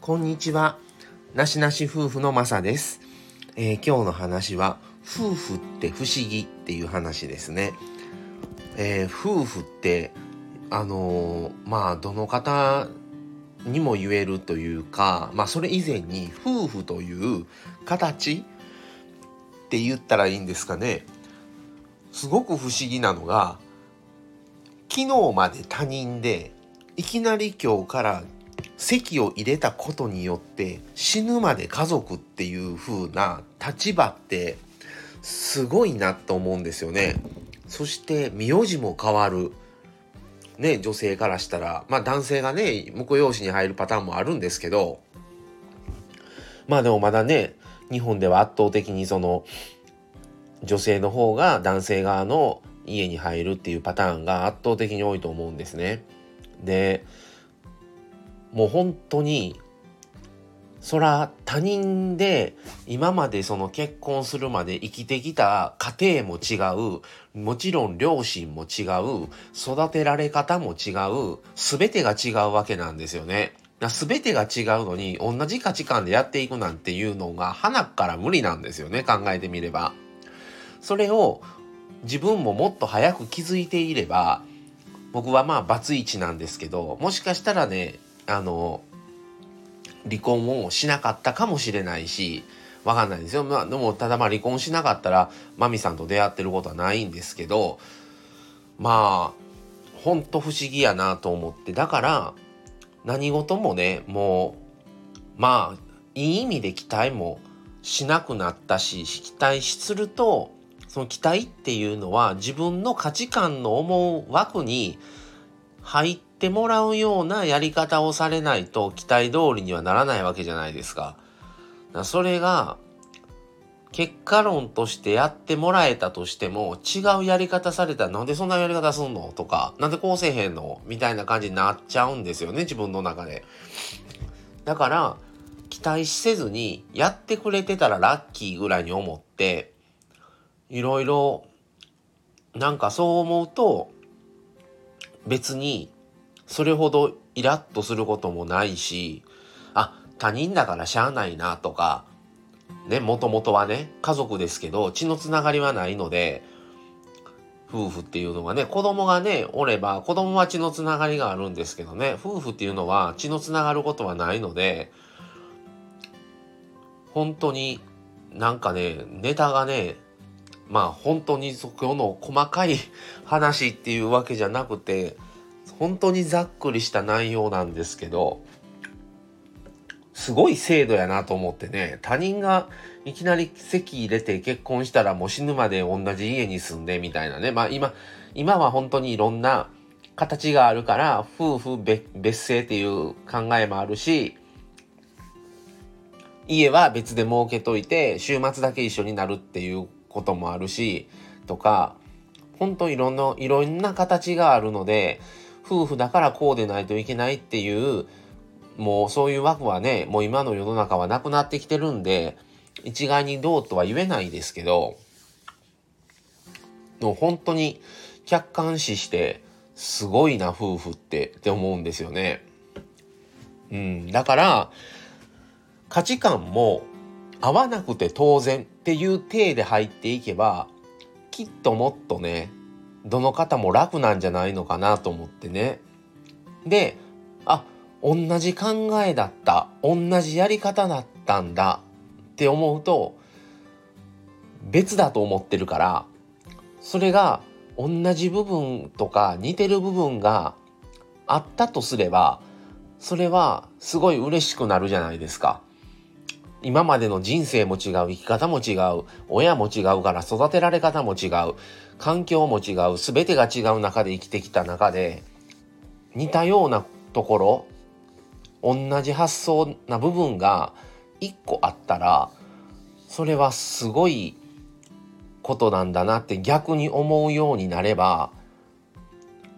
こんにちは。なしなし夫婦のまさです、えー、今日の話は、夫婦って不思議っていう話ですね。えー、夫婦って、あのー、まあ、どの方にも言えるというか、まあ、それ以前に夫婦という形って言ったらいいんですかね。すごく不思議なのが、昨日まで他人で、いきなり今日から籍を入れたことによって死ぬまで家族っていう風な立場ってすごいなと思うんですよね。そして名字も変わる。ね、女性からしたら、まあ男性がね、婿養子に入るパターンもあるんですけど、まあでもまだね、日本では圧倒的にその女性の方が男性側の家に入るっていうパターンが圧倒的に多いと思うんですね。で、もう本当にそら他人で今までその結婚するまで生きてきた家庭も違うもちろん両親も違う育てられ方も違う全てが違うわけなんですよね。全てが違うのに同じ価値観でやっていくなんていうのが花から無理なんですよね考えてみれば。それを自分ももっと早く気づいていれば僕はまあバツイチなんですけどもしかしたらねあの離婚をしなかったかもしれないしわかんないですよ、まあ、でもただまあ離婚しなかったらマミさんと出会ってることはないんですけどまあほんと不思議やなと思って。だから何事もねもうまあいい意味で期待もしなくなったし期待するとその期待っていうのは自分の価値観の思う枠に入ってってもらうようなやり方をされないと期待通りにはならないわけじゃないですか。かそれが結果論としてやってもらえたとしても違うやり方されたらなんでそんなやり方すんの？とかなんでこうせえへんの？みたいな感じになっちゃうんですよね自分の中で。だから期待せずにやってくれてたらラッキーぐらいに思っていろいろなんかそう思うと別にそれほどイラッとすることもないし、あ、他人だからしゃあないなとか、ね、もともとはね、家族ですけど、血のつながりはないので、夫婦っていうのがね、子供がね、おれば、子供は血のつながりがあるんですけどね、夫婦っていうのは血のつながることはないので、本当になんかね、ネタがね、まあ本当にそこの細かい話っていうわけじゃなくて、本当にざっくりした内容なんですけどすごい制度やなと思ってね他人がいきなり籍入れて結婚したらもう死ぬまで同じ家に住んでみたいなね。まあ今今は本当にいろんな形があるから夫婦別姓っていう考えもあるし家は別で設けといて週末だけ一緒になるっていうこともあるしとか本当いろんないろんな形があるので夫婦だからこうでないといけないっていうもうそういう枠はねもう今の世の中はなくなってきてるんで一概にどうとは言えないですけどもう本当に客観視してすごいな夫婦ってって思うんですよね。うん、だから価値観も合わなくて当然っていう体で入っていけばきっともっとねどの方も楽なんじゃないのかなと思ってね。で、あ、同じ考えだった、同じやり方だったんだって思うと、別だと思ってるから、それが同じ部分とか似てる部分があったとすれば、それはすごい嬉しくなるじゃないですか。今までの人生も違う、生き方も違う、親も違うから育てられ方も違う、環境も違う、全てが違う中で生きてきた中で、似たようなところ、同じ発想な部分が一個あったら、それはすごいことなんだなって逆に思うようになれば、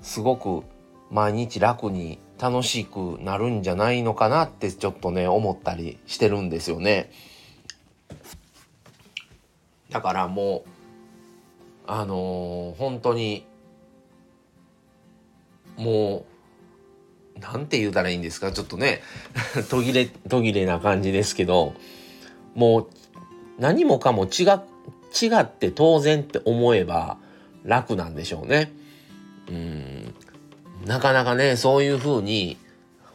すごく毎日楽に楽しくなるんじゃないのかなってちょっとね思ったりしてるんですよね。だからもうあのー、本当にもうなんて言うたらいいんですか？ちょっとね 途切れ途切れな感じですけどもう何もかも違違って当然って思えば楽なんでしょうね。うんなかなかねそういうふうに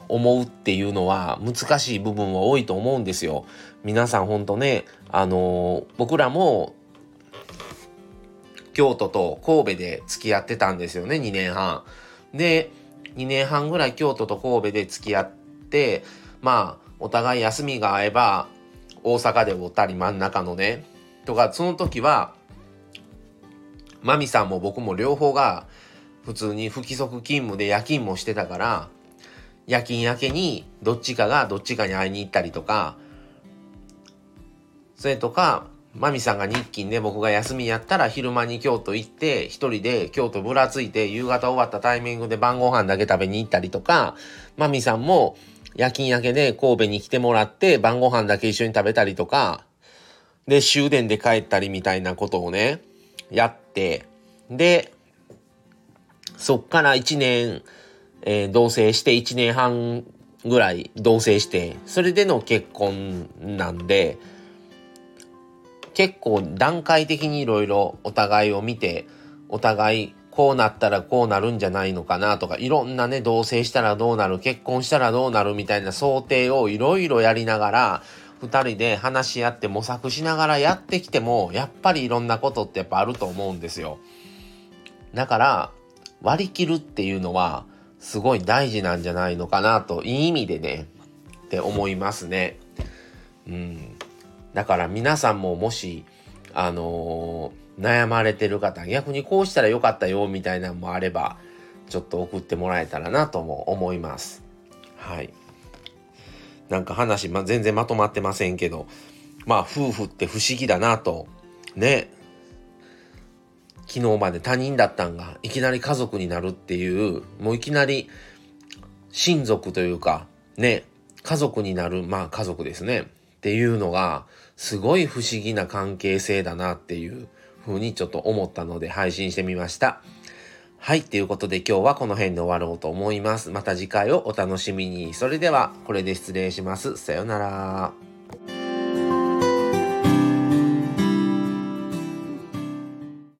思うっていうのは難しい部分は多いと思うんですよ。皆さんほんとねあの、僕らも京都と神戸で付き合ってたんですよね2年半。で2年半ぐらい京都と神戸で付き合ってまあお互い休みが合えば大阪でおったり真ん中のねとかその時はマミさんも僕も両方が普通に不規則勤務で夜勤もしてたから夜勤明けにどっちかがどっちかに会いに行ったりとかそれとかマミさんが日勤で僕が休みやったら昼間に京都行って一人で京都ぶらついて夕方終わったタイミングで晩ご飯だけ食べに行ったりとかマミさんも夜勤明けで神戸に来てもらって晩ご飯だけ一緒に食べたりとかで終電で帰ったりみたいなことをねやってでそっから1年、えー、同棲して1年半ぐらい同棲してそれでの結婚なんで結構段階的にいろいろお互いを見てお互いこうなったらこうなるんじゃないのかなとかいろんなね同棲したらどうなる結婚したらどうなるみたいな想定をいろいろやりながら2人で話し合って模索しながらやってきてもやっぱりいろんなことってやっぱあると思うんですよ。だから割り切るっていうのはすごい大事なんじゃないのかなといい意味でねって思いますね。うん、だから皆さんももし、あのー、悩まれてる方、逆にこうしたらよかったよ、みたいなのもあれば、ちょっと送ってもらえたらなとも思います。はい。なんか話、ま、全然まとまってませんけど、まあ、夫婦って不思議だなと、ね。昨日まで他人だったんが、いきなり家族になるっていう、もういきなり親族というか、ね、家族になる、まあ家族ですね。っていうのが、すごい不思議な関係性だなっていうふうにちょっと思ったので配信してみました。はい。ということで今日はこの辺で終わろうと思います。また次回をお楽しみに。それではこれで失礼します。さようなら。